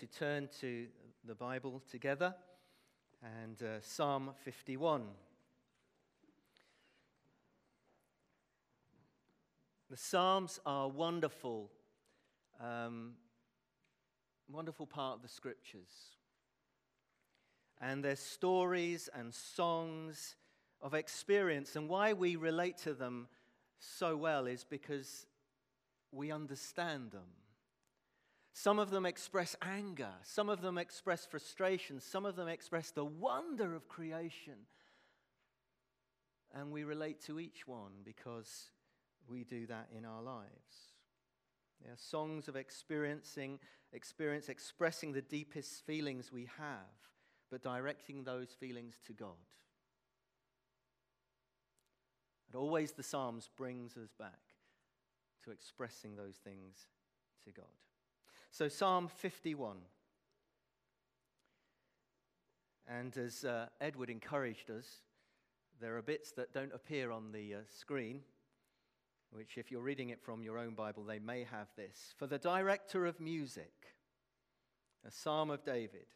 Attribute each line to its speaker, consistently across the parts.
Speaker 1: to turn to the Bible together and uh, Psalm 51. The Psalms are wonderful, um, wonderful part of the scriptures. And they're stories and songs of experience. And why we relate to them so well is because we understand them. Some of them express anger, some of them express frustration, some of them express the wonder of creation. And we relate to each one because we do that in our lives. They are songs of experiencing, experience, expressing the deepest feelings we have, but directing those feelings to God. And always the Psalms brings us back to expressing those things to God. So, Psalm 51. And as uh, Edward encouraged us, there are bits that don't appear on the uh, screen, which, if you're reading it from your own Bible, they may have this. For the director of music, a psalm of David,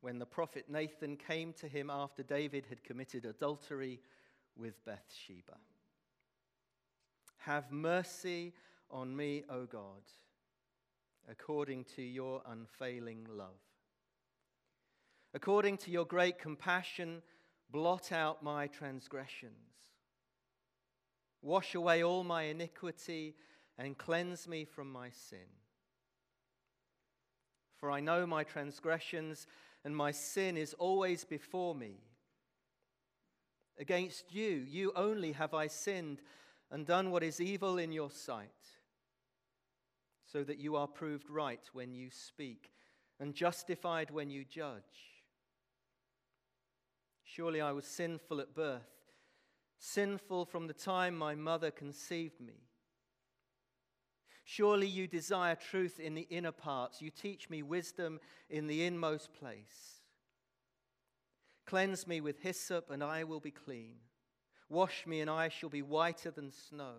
Speaker 1: when the prophet Nathan came to him after David had committed adultery with Bathsheba. Have mercy on me, O God according to your unfailing love. According to your great compassion, blot out my transgressions. Wash away all my iniquity and cleanse me from my sin. For I know my transgressions, and my sin is always before me. Against you, you only have I sinned and done what is evil in your sight so that you are proved right when you speak and justified when you judge. Surely I was sinful at birth, sinful from the time my mother conceived me. Surely you desire truth in the inner parts. You teach me wisdom in the inmost place. Cleanse me with hyssop, and I will be clean. Wash me, and I shall be whiter than snow.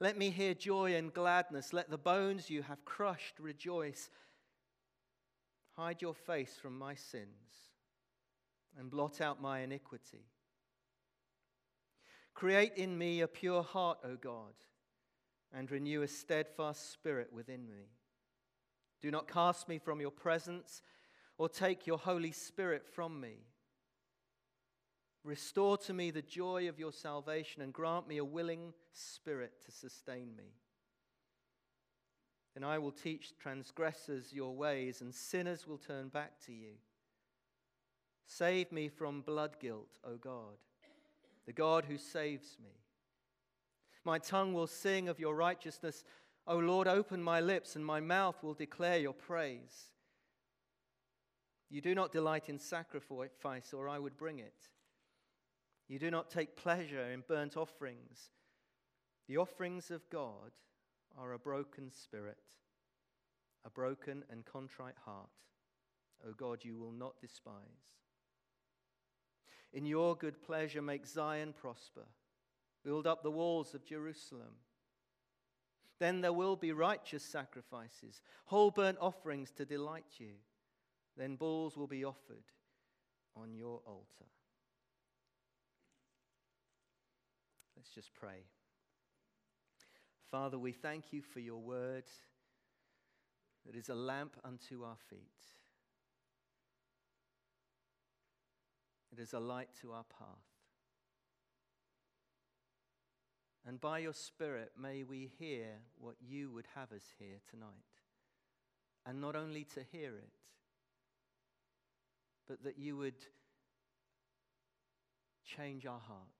Speaker 1: Let me hear joy and gladness. Let the bones you have crushed rejoice. Hide your face from my sins and blot out my iniquity. Create in me a pure heart, O God, and renew a steadfast spirit within me. Do not cast me from your presence or take your Holy Spirit from me. Restore to me the joy of your salvation and grant me a willing spirit to sustain me. Then I will teach transgressors your ways, and sinners will turn back to you. Save me from blood guilt, O God, the God who saves me. My tongue will sing of your righteousness. O Lord, open my lips, and my mouth will declare your praise. You do not delight in sacrifice, or I would bring it. You do not take pleasure in burnt offerings. The offerings of God are a broken spirit, a broken and contrite heart. O God, you will not despise. In your good pleasure, make Zion prosper. Build up the walls of Jerusalem. Then there will be righteous sacrifices, whole burnt offerings to delight you. Then bulls will be offered on your altar. Let's just pray. Father, we thank you for your word that is a lamp unto our feet. It is a light to our path. And by your Spirit, may we hear what you would have us hear tonight. And not only to hear it, but that you would change our hearts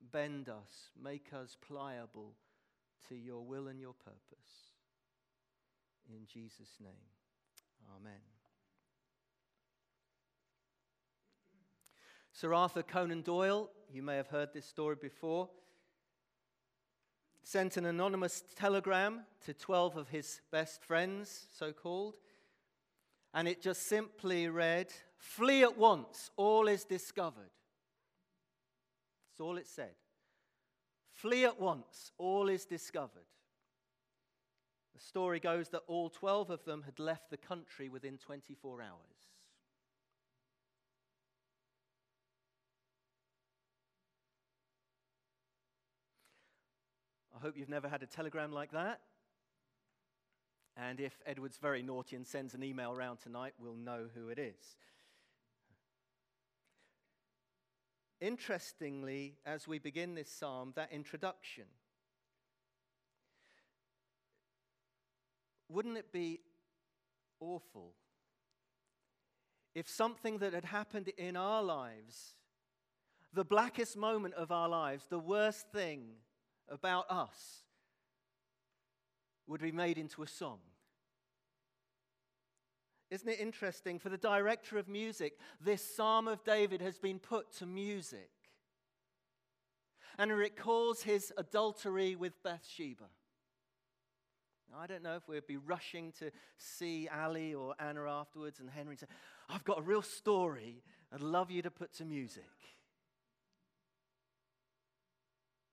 Speaker 1: Bend us, make us pliable to your will and your purpose. In Jesus' name, amen. Sir Arthur Conan Doyle, you may have heard this story before, sent an anonymous telegram to 12 of his best friends, so called, and it just simply read Flee at once, all is discovered. All it said. Flee at once, all is discovered. The The story goes that all 12 of them had left the country within 24 hours. I hope you've never had a telegram like that. And if Edward's very naughty and sends an email around tonight, we'll know who it is. Interestingly, as we begin this psalm, that introduction, wouldn't it be awful if something that had happened in our lives, the blackest moment of our lives, the worst thing about us, would be made into a song? Isn't it interesting? For the director of music, this Psalm of David has been put to music. And it recalls his adultery with Bathsheba. Now, I don't know if we'd be rushing to see Ali or Anna afterwards and Henry say, I've got a real story I'd love you to put to music.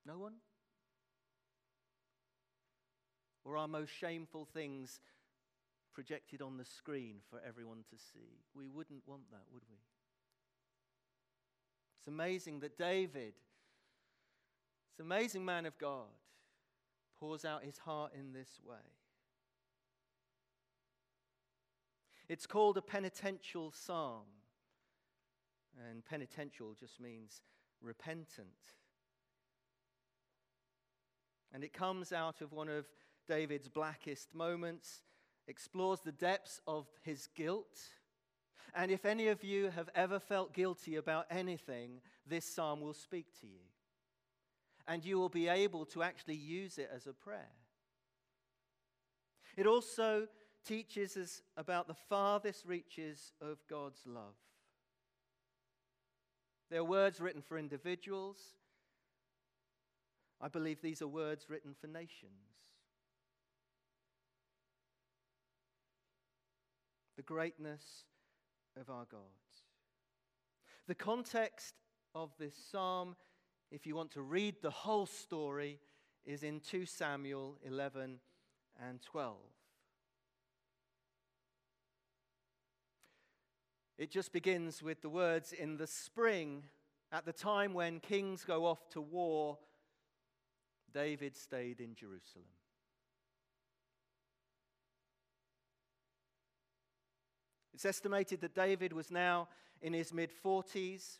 Speaker 1: No one? Or our most shameful things projected on the screen for everyone to see. We wouldn't want that, would we? It's amazing that David, this amazing man of God, pours out his heart in this way. It's called a penitential psalm. And penitential just means repentant. And it comes out of one of David's blackest moments explores the depths of his guilt. And if any of you have ever felt guilty about anything, this psalm will speak to you. And you will be able to actually use it as a prayer. It also teaches us about the farthest reaches of God's love. There are words written for individuals. I believe these are words written for nations. The greatness of our God. The context of this psalm, if you want to read the whole story, is in 2 Samuel 11 and 12. It just begins with the words In the spring, at the time when kings go off to war, David stayed in Jerusalem. It's estimated that David was now in his mid 40s.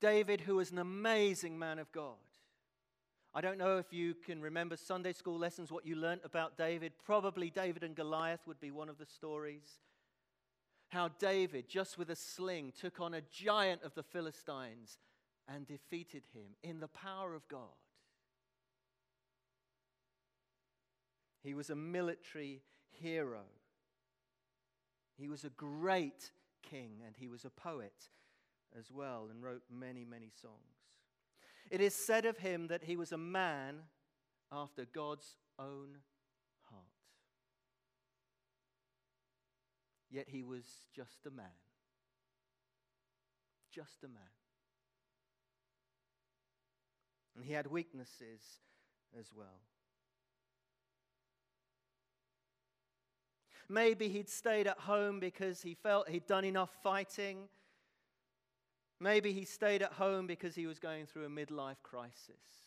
Speaker 1: David, who was an amazing man of God. I don't know if you can remember Sunday school lessons, what you learnt about David. Probably David and Goliath would be one of the stories. How David, just with a sling, took on a giant of the Philistines and defeated him in the power of God. He was a military hero. He was a great king and he was a poet as well and wrote many, many songs. It is said of him that he was a man after God's own heart. Yet he was just a man. Just a man. And he had weaknesses as well. Maybe he'd stayed at home because he felt he'd done enough fighting. Maybe he stayed at home because he was going through a midlife crisis.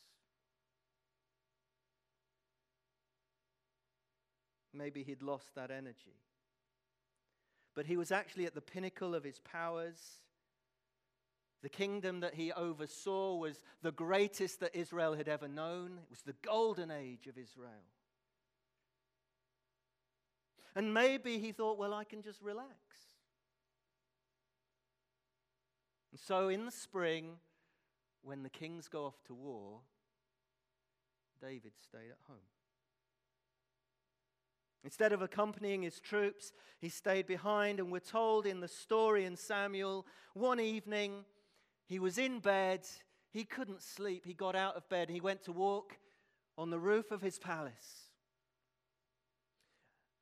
Speaker 1: Maybe he'd lost that energy. But he was actually at the pinnacle of his powers. The kingdom that he oversaw was the greatest that Israel had ever known. It was the golden age of Israel. And maybe he thought, well, I can just relax. And so in the spring, when the kings go off to war, David stayed at home. Instead of accompanying his troops, he stayed behind, and we're told in the story in Samuel one evening he was in bed, he couldn't sleep, he got out of bed, he went to walk on the roof of his palace.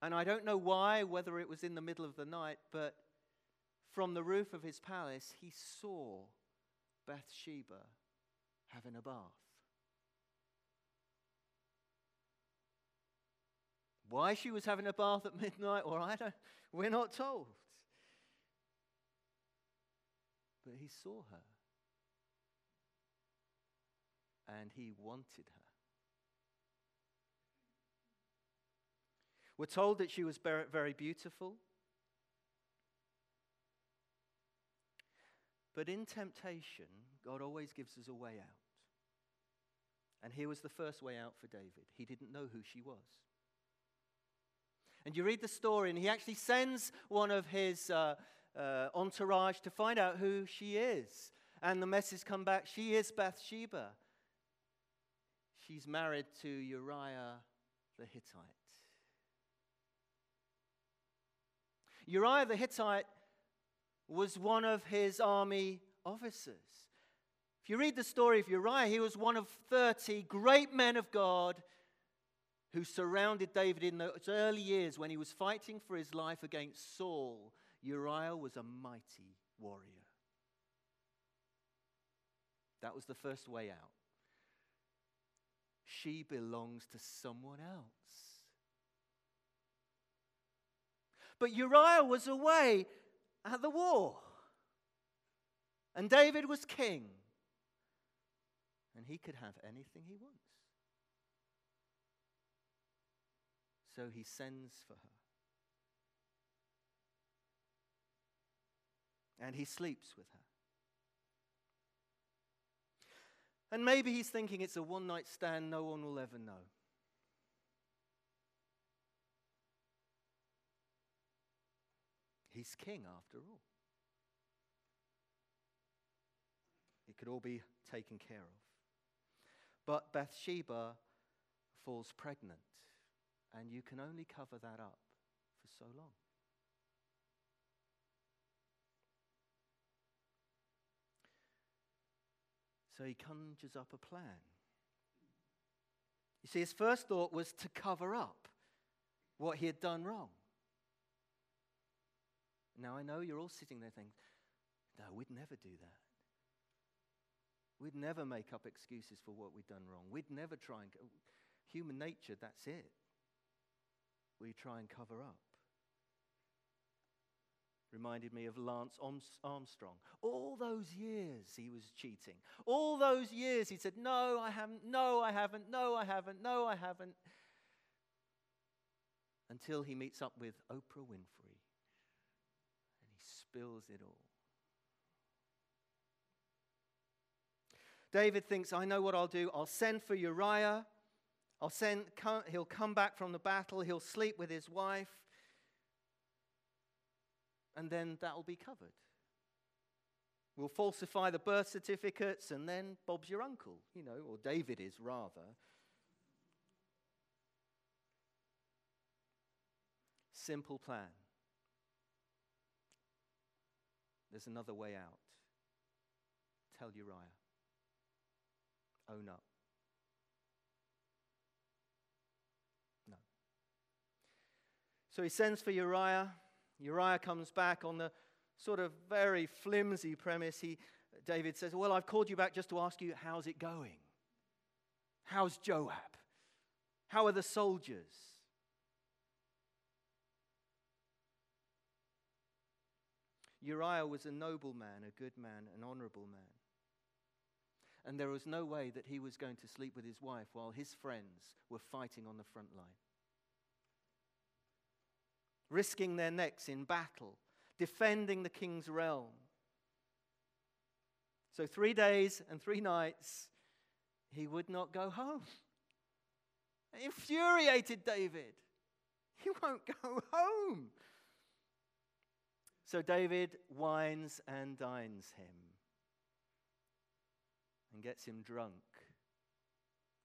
Speaker 1: And I don't know why, whether it was in the middle of the night, but from the roof of his palace, he saw Bathsheba having a bath. Why she was having a bath at midnight, or I don't, we're not told. But he saw her. And he wanted her. We're told that she was very beautiful. But in temptation, God always gives us a way out. And here was the first way out for David. He didn't know who she was. And you read the story, and he actually sends one of his uh, uh, entourage to find out who she is. And the message come back she is Bathsheba. She's married to Uriah the Hittite. Uriah the Hittite was one of his army officers. If you read the story of Uriah, he was one of 30 great men of God who surrounded David in those early years when he was fighting for his life against Saul. Uriah was a mighty warrior. That was the first way out. She belongs to someone else. But Uriah was away at the war. And David was king. And he could have anything he wants. So he sends for her. And he sleeps with her. And maybe he's thinking it's a one night stand no one will ever know. He's king after all. It could all be taken care of. But Bathsheba falls pregnant, and you can only cover that up for so long. So he conjures up a plan. You see, his first thought was to cover up what he had done wrong. Now, I know you're all sitting there thinking, no, we'd never do that. We'd never make up excuses for what we've done wrong. We'd never try and. Human nature, that's it. We try and cover up. Reminded me of Lance Armstrong. All those years he was cheating. All those years he said, No, I haven't, no, I haven't, no, I haven't, no, I haven't. Until he meets up with Oprah Winfrey spills it all. David thinks, I know what I'll do. I'll send for Uriah. I'll send, he'll come back from the battle. He'll sleep with his wife. And then that'll be covered. We'll falsify the birth certificates, and then Bob's your uncle, you know, or David is rather. Simple plan. There's another way out. Tell Uriah. Own up. No. So he sends for Uriah. Uriah comes back on the sort of very flimsy premise. He, David says, Well, I've called you back just to ask you, how's it going? How's Joab? How are the soldiers? Uriah was a noble man, a good man, an honorable man. And there was no way that he was going to sleep with his wife while his friends were fighting on the front line, risking their necks in battle, defending the king's realm. So, three days and three nights, he would not go home. It infuriated David. He won't go home. So David wines and dines him and gets him drunk.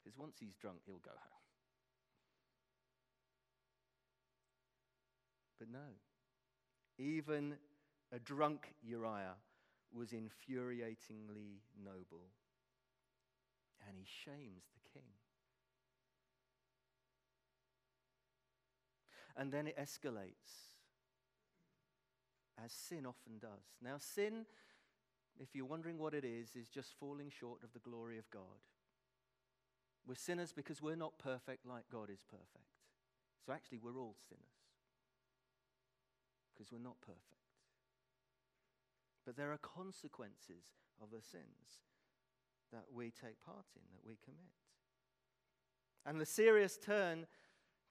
Speaker 1: Because once he's drunk, he'll go home. But no, even a drunk Uriah was infuriatingly noble. And he shames the king. And then it escalates as sin often does. Now, sin, if you're wondering what it is, is just falling short of the glory of God. We're sinners because we're not perfect like God is perfect. So actually, we're all sinners because we're not perfect. But there are consequences of the sins that we take part in, that we commit. And the serious turn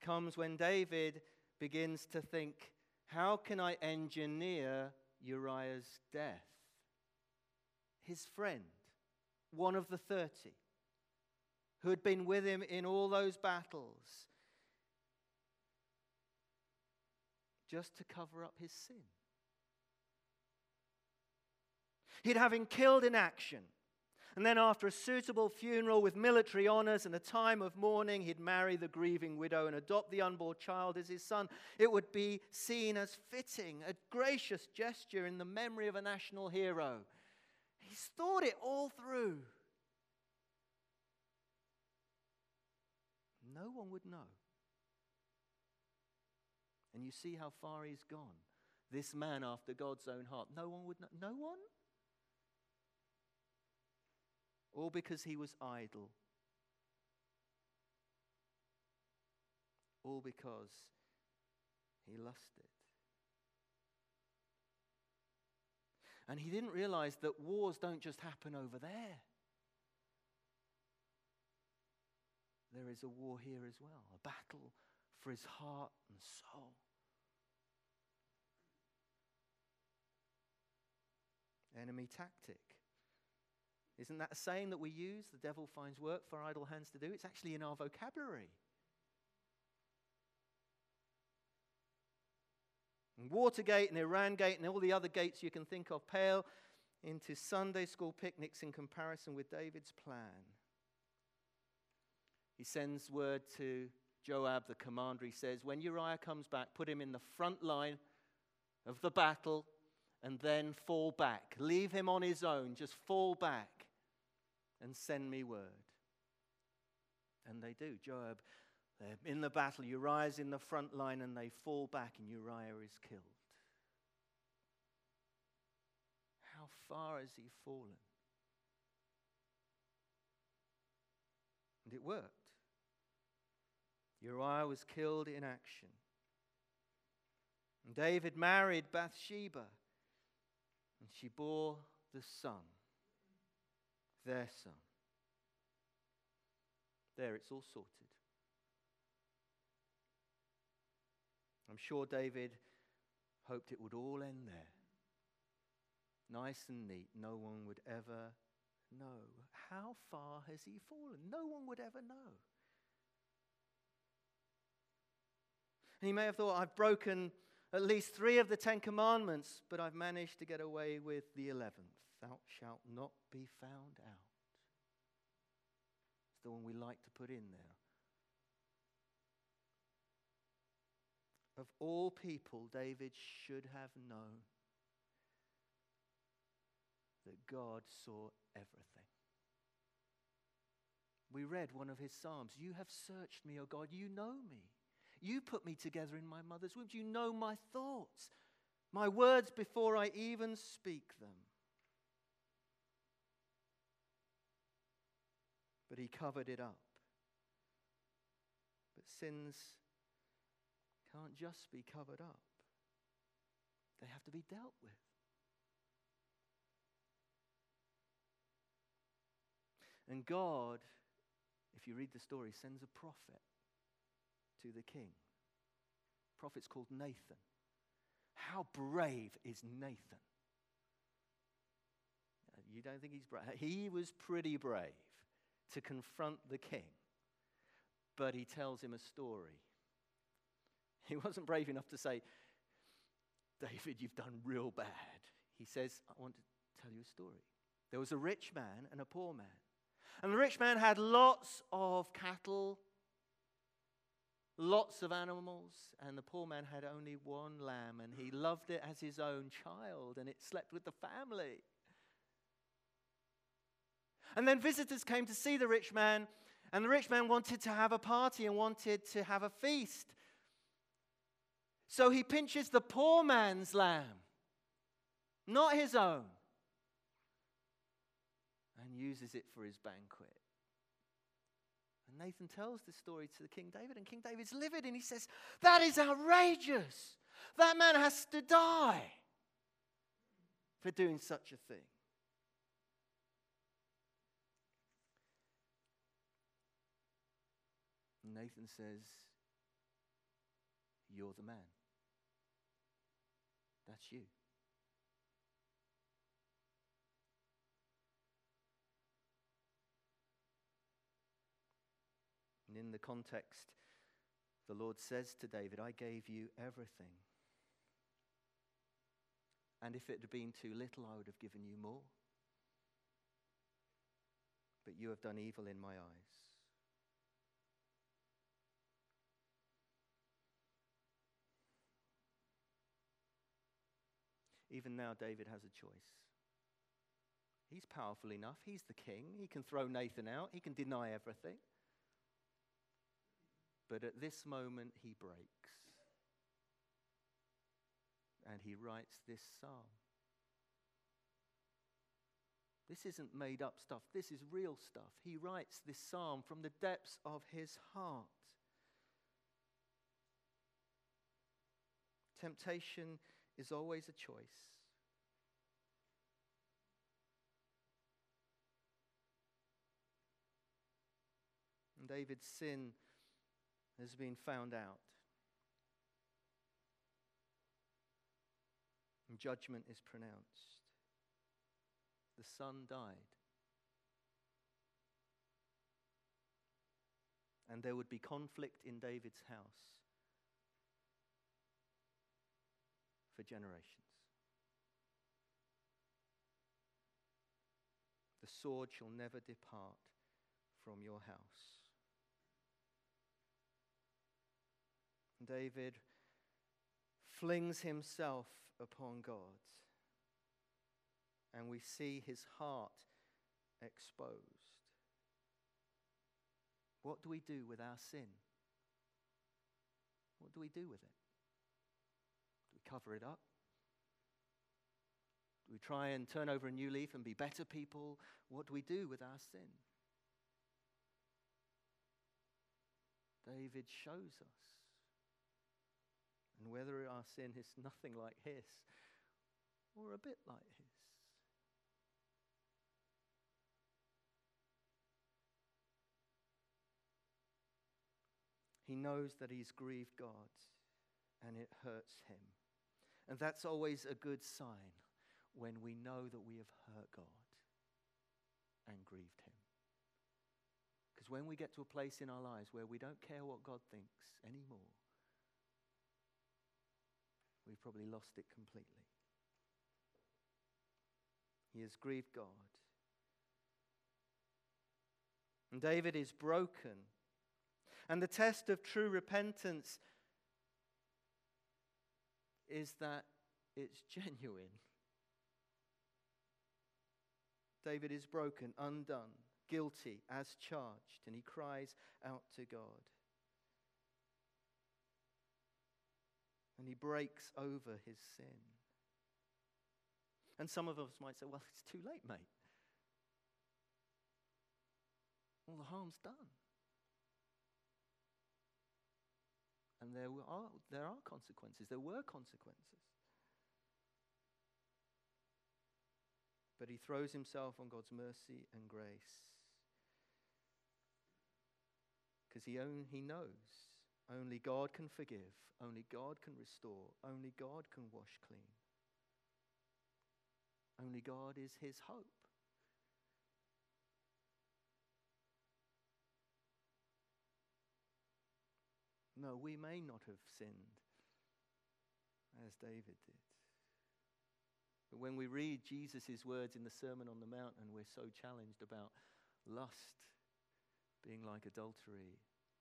Speaker 1: comes when David begins to think, how can I engineer Uriah's death? His friend, one of the 30, who had been with him in all those battles, just to cover up his sin. He'd have him killed in action. And then, after a suitable funeral with military honors and a time of mourning, he'd marry the grieving widow and adopt the unborn child as his son. It would be seen as fitting, a gracious gesture in the memory of a national hero. He's thought it all through. No one would know. And you see how far he's gone. This man after God's own heart. No one would know. No one? All because he was idle. All because he lusted. And he didn't realize that wars don't just happen over there. There is a war here as well, a battle for his heart and soul. Enemy tactic. Isn't that a saying that we use? The devil finds work for idle hands to do. It's actually in our vocabulary. And Watergate and Iran Gate and all the other gates you can think of pale into Sunday school picnics in comparison with David's plan. He sends word to Joab, the commander. He says, When Uriah comes back, put him in the front line of the battle and then fall back. Leave him on his own. Just fall back and send me word. And they do. Joab, they're in the battle. Uriah's in the front line and they fall back, and Uriah is killed. How far has he fallen? And it worked. Uriah was killed in action. And David married Bathsheba, and she bore the son their son. There, it's all sorted. I'm sure David hoped it would all end there. Nice and neat. No one would ever know. How far has he fallen? No one would ever know. And he may have thought, I've broken at least three of the Ten Commandments, but I've managed to get away with the eleventh. Thou shalt not be found out. It's the one we like to put in there. Of all people, David should have known that God saw everything. We read one of his Psalms You have searched me, O God, you know me. You put me together in my mother's womb. You know my thoughts, my words before I even speak them. But he covered it up. But sins can't just be covered up, they have to be dealt with. And God, if you read the story, sends a prophet to the king. The prophet's called Nathan. How brave is Nathan? Uh, you don't think he's brave? He was pretty brave to confront the king, but he tells him a story. He wasn't brave enough to say, David, you've done real bad. He says, I want to tell you a story. There was a rich man and a poor man. And the rich man had lots of cattle, lots of animals, and the poor man had only one lamb, and he loved it as his own child, and it slept with the family. And then visitors came to see the rich man, and the rich man wanted to have a party and wanted to have a feast. So he pinches the poor man's lamb, not his own, and uses it for his banquet. And Nathan tells this story to the King David, and King David's livid, and he says, That is outrageous. That man has to die for doing such a thing. Nathan says, You're the man. That's you. And in the context, the Lord says to David, I gave you everything. And if it had been too little, I would have given you more. But you have done evil in my eyes. Even now, David has a choice. He's powerful enough. He's the king. He can throw Nathan out, he can deny everything. But at this moment, he breaks. And he writes this psalm. This isn't made up stuff, this is real stuff. He writes this psalm from the depths of his heart. Temptation is always a choice. And David's sin has been found out. And judgment is pronounced. The son died. And there would be conflict in David's house for generations. The sword shall never depart from your house. David flings himself upon God, and we see his heart exposed. What do we do with our sin? What do we do with it? Cover it up? Do we try and turn over a new leaf and be better people? What do we do with our sin? David shows us and whether our sin is nothing like his or a bit like his. He knows that he's grieved God and it hurts him. And that's always a good sign when we know that we have hurt God and grieved him. Because when we get to a place in our lives where we don't care what God thinks anymore, we've probably lost it completely. He has grieved God. And David is broken. And the test of true repentance is that it's genuine. David is broken, undone, guilty, as charged, and he cries out to God. and he breaks over his sin. And some of us might say, well, it's too late, mate. All the harm's done. And there are, there are consequences. There were consequences. But he throws himself on God's mercy and grace. Because he, he knows only God can forgive. Only God can restore. Only God can wash clean. Only God is his hope. No, we may not have sinned as David did. But when we read Jesus' words in the Sermon on the Mount and we're so challenged about lust being like adultery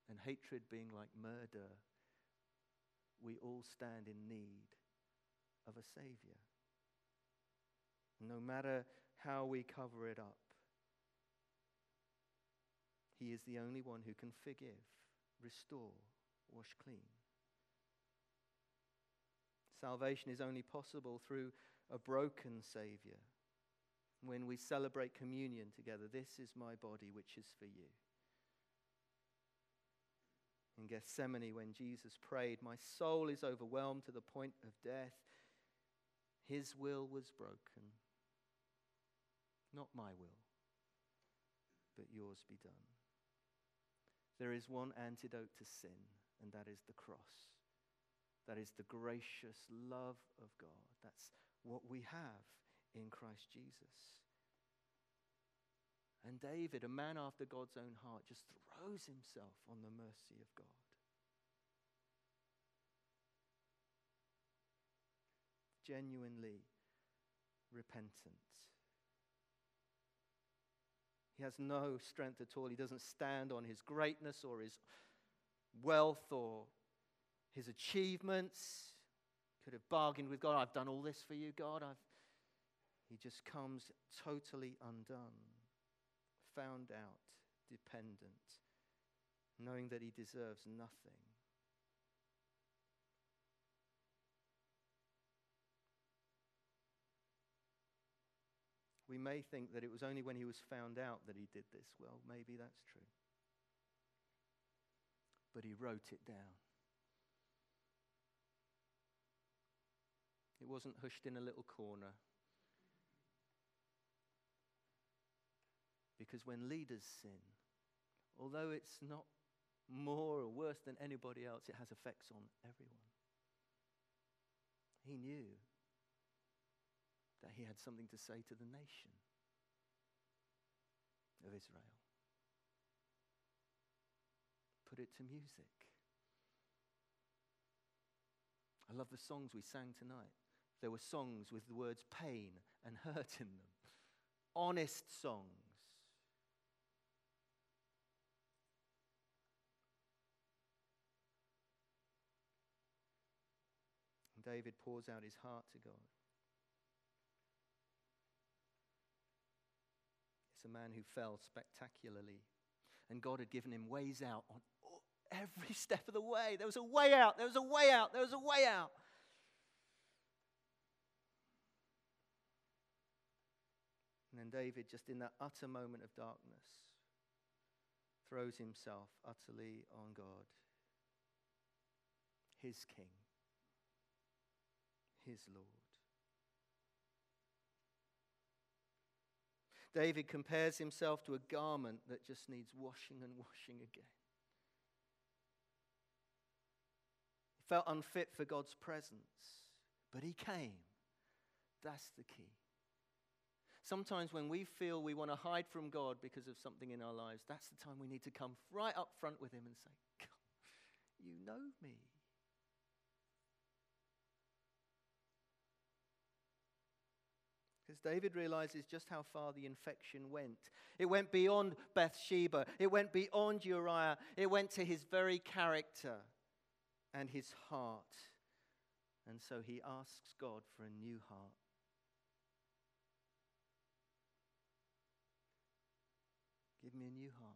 Speaker 1: and hatred being like murder, we all stand in need of a Savior. No matter how we cover it up, He is the only one who can forgive, restore, wash clean. Salvation is only possible through a broken Savior. When we celebrate communion together, this is my body, which is for you. in Gethsemane when Jesus prayed, My soul is overwhelmed to the point of death. His will was broken. Not my will, but yours be done. There is one antidote to sin, and that is the cross. That is the gracious love of God. That's what we have in Christ Jesus. And David, a man after God's own heart, just throws himself on the mercy of God. Genuinely repentant. He has no strength at all. He doesn't stand on his greatness or his wealth or his achievements. Could have bargained with God. I've done all this for you, God. I've... He just comes totally undone, found out, dependent, knowing that he deserves nothing. We may think that it was only when he was found out that he did this. Well, maybe that's true. But he wrote it down. It wasn't hushed in a little corner. Because when leaders sin, although it's not more or worse than anybody else, it has effects on everyone. He knew that he had something to say to the nation of Israel. Put it to music. I love the songs we sang tonight. There were songs with the words pain and hurt in them, honest songs. David pours out his heart to God. It's a man who fell spectacularly, and God had given him ways out on every step of the way. There was a way out, there was a way out, there was a way out. And then David, just in that utter moment of darkness, throws himself utterly on God, his King, his Lord. David compares himself to a garment that just needs washing and washing again. He felt unfit for God's presence, but he came. That's the key. Sometimes when we feel we want to hide from God because of something in our lives, that's the time we need to come right up front with Him and say, God, You know me. Because David realizes just how far the infection went. It went beyond Bathsheba, it went beyond Uriah, it went to his very character and his heart. And so he asks God for a new heart. Give me a new heart.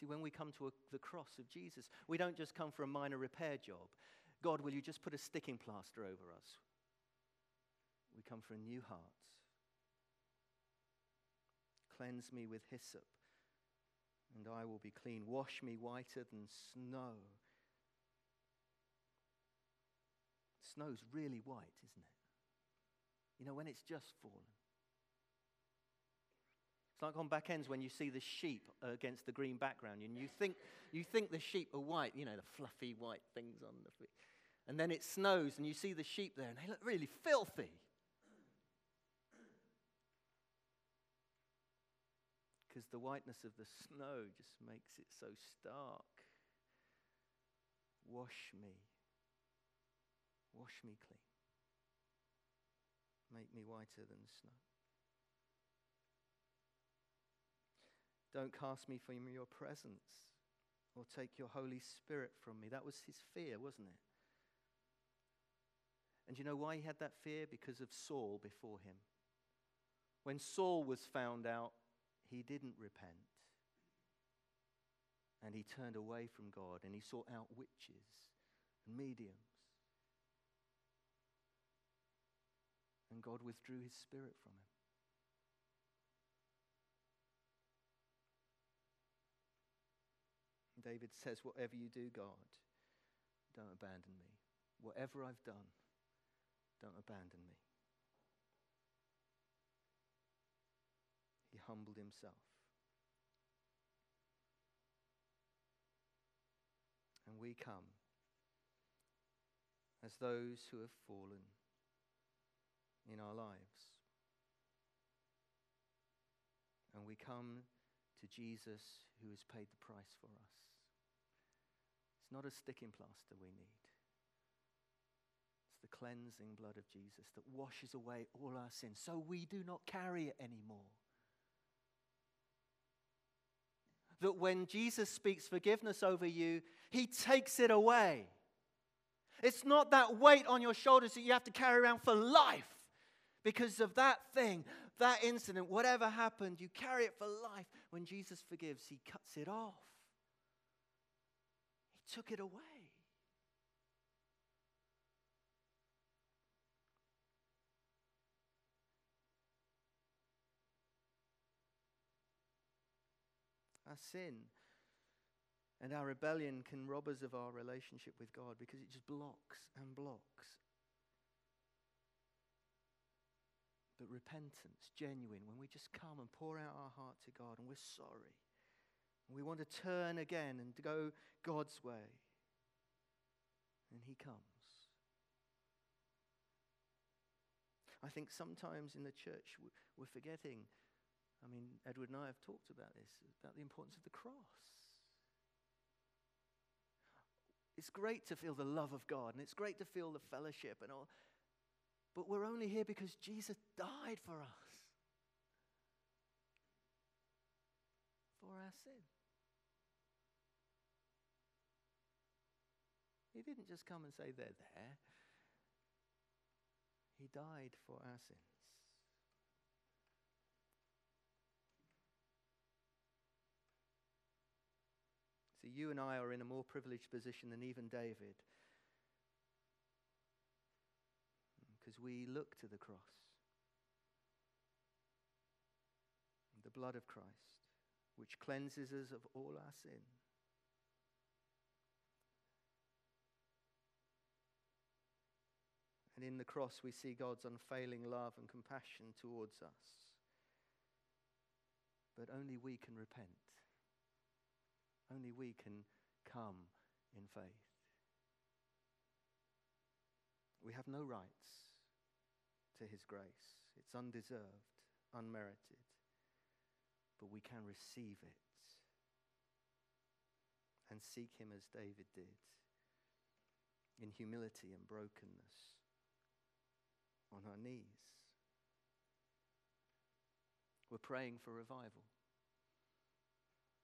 Speaker 1: See, when we come to a, the cross of Jesus, we don't just come for a minor repair job. God, will you just put a sticking plaster over us? We come for a new heart. Cleanse me with hyssop, and I will be clean. Wash me whiter than snow. Snow's really white, isn't it? You know, when it's just fallen. It's like on back ends when you see the sheep against the green background, and you think, you think the sheep are white, you know, the fluffy white things on the feet. And then it snows, and you see the sheep there, and they look really filthy. Because the whiteness of the snow just makes it so stark. Wash me. Wash me clean. Make me whiter than snow. Don't cast me from your presence or take your Holy Spirit from me. That was his fear, wasn't it? And you know why he had that fear? Because of Saul before him. When Saul was found out, he didn't repent. And he turned away from God and he sought out witches and mediums. And God withdrew his spirit from him. David says, Whatever you do, God, don't abandon me. Whatever I've done, don't abandon me. Humbled himself. And we come as those who have fallen in our lives. And we come to Jesus who has paid the price for us. It's not a sticking plaster we need. It's the cleansing blood of Jesus that washes away all our sins so we do not carry it anymore. That when Jesus speaks forgiveness over you, he takes it away. It's not that weight on your shoulders that you have to carry around for life because of that thing, that incident, whatever happened, you carry it for life. When Jesus forgives, he cuts it off, he took it away. Our sin and our rebellion can rob us of our relationship with God because it just blocks and blocks But repentance, genuine, when we just come and pour out our heart to God and we're sorry. And we want to turn again and go God's way. And He comes. I think sometimes in the church we're forgetting. I mean, Edward and I have talked about this, about the importance of the cross. It's great to feel the love of God and it's great to feel the fellowship and all. But we're only here because Jesus died for us, for our sin. He didn't just come and say, They're there. He died for our sins. See, you and I are in a more privileged position than even David because we look to the cross. The blood of Christ, which cleanses us of all our sin. And in the cross, we see God's unfailing love and compassion towards us. But only we can repent. Only we can come in faith. We have no rights to his grace. It's undeserved, unmerited, but we can receive it and seek him as David did in humility and brokenness on our knees. We're praying for revival.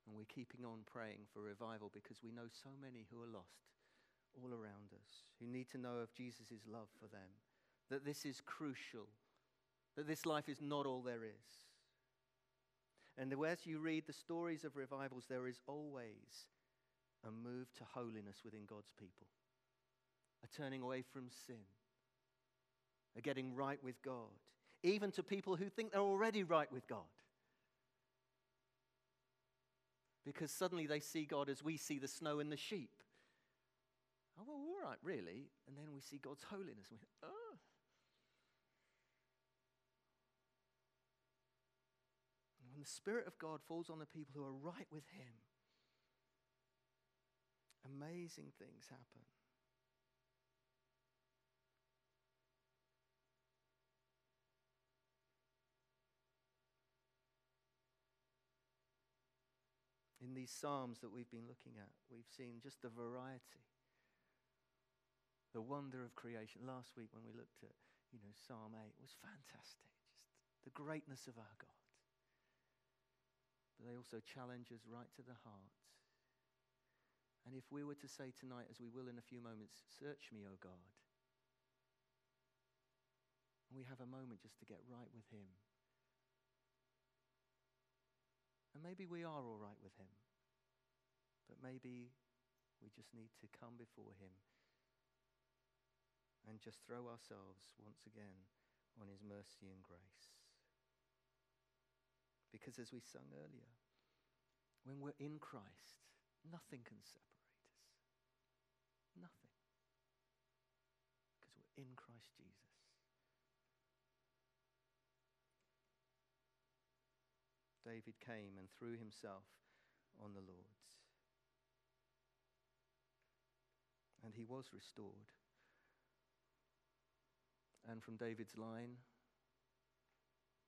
Speaker 1: And we're keeping on praying for revival because we know so many who are lost all around us, who need to know of Jesus' love for them that this is crucial, that this life is not all there is. And as you read the stories of revivals, there is always a move to holiness within God's people, a turning away from sin, a getting right with God, even to people who think they're already right with God. Because suddenly they see God as we see the snow and the sheep. Oh, well, all right, really. And then we see God's holiness. And we, oh, when the Spirit of God falls on the people who are right with Him, amazing things happen. In these Psalms that we've been looking at, we've seen just the variety, the wonder of creation. Last week, when we looked at you know, Psalm 8, it was fantastic. Just the greatness of our God but they also challenge us right to the heart. And if we were to say tonight, as we will in a few moments, Search me, O God, and we have a moment just to get right with Him. And maybe we are all right with Him, but maybe we just need to come before Him and just throw ourselves once again on His mercy and grace. Because as we sung earlier, when we're in Christ, Nothing can separate us. Nothing. Because we're in Christ Jesus. David came and threw himself on the Lord's. And he was restored. And from David's line,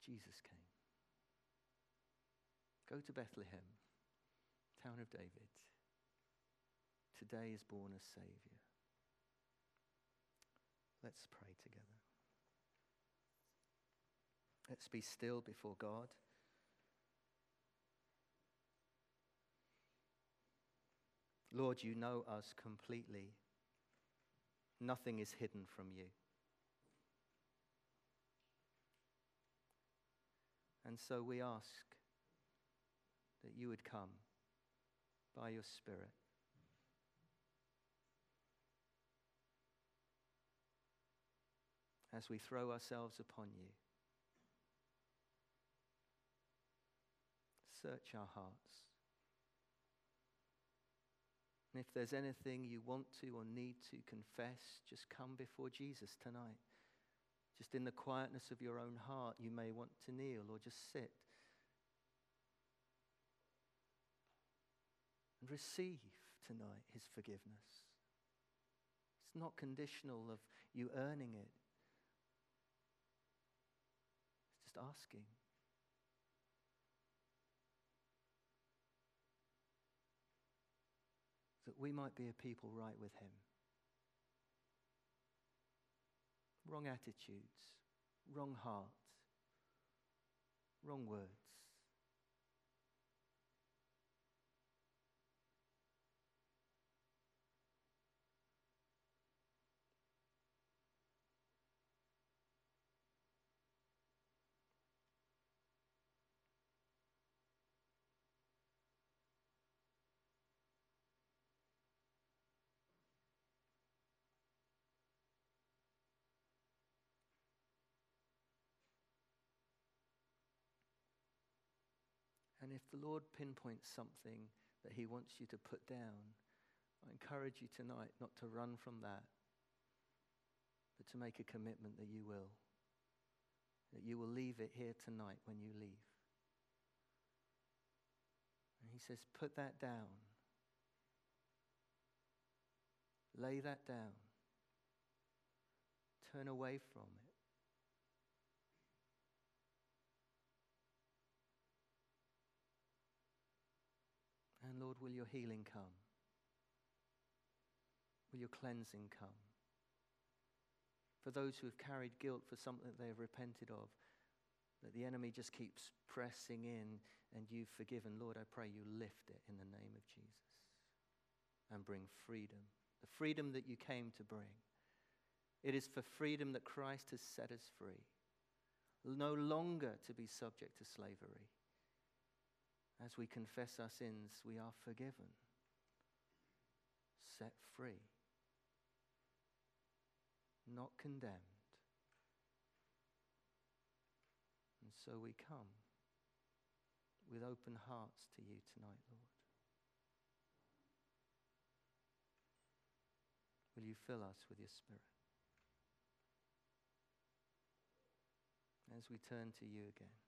Speaker 1: Jesus came. Go to Bethlehem, town of David. Today is born a Savior. Let's pray together. Let's be still before God. Lord, you know us completely. Nothing is hidden from you. And so we ask that you would come by your Spirit. As we throw ourselves upon you, search our hearts. And if there's anything you want to or need to confess, just come before Jesus tonight. Just in the quietness of your own heart, you may want to kneel or just sit. And receive tonight his forgiveness. It's not conditional of you earning it, it's just asking. That we might be a people right with him. wrong attitudes, wrong heart, wrong words. And if the Lord pinpoints something that He wants you to put down, I encourage you tonight not to run from that, but to make a commitment that you will. That you will leave it here tonight when you leave. And He says, put that down. Lay that down. Turn away from it. And Lord, will your healing come? Will your cleansing come? For those who have carried guilt for something that they have repented of, that the enemy just keeps pressing in and you've forgiven, Lord, I pray you lift it in the name of Jesus and bring freedom. The freedom that you came to bring. It is for freedom that Christ has set us free. No longer to be subject to slavery as we confess our sins, we are forgiven, set free, not condemned. And so we come with open hearts to you tonight, Lord. Will you fill us with your Spirit? As we turn to you again.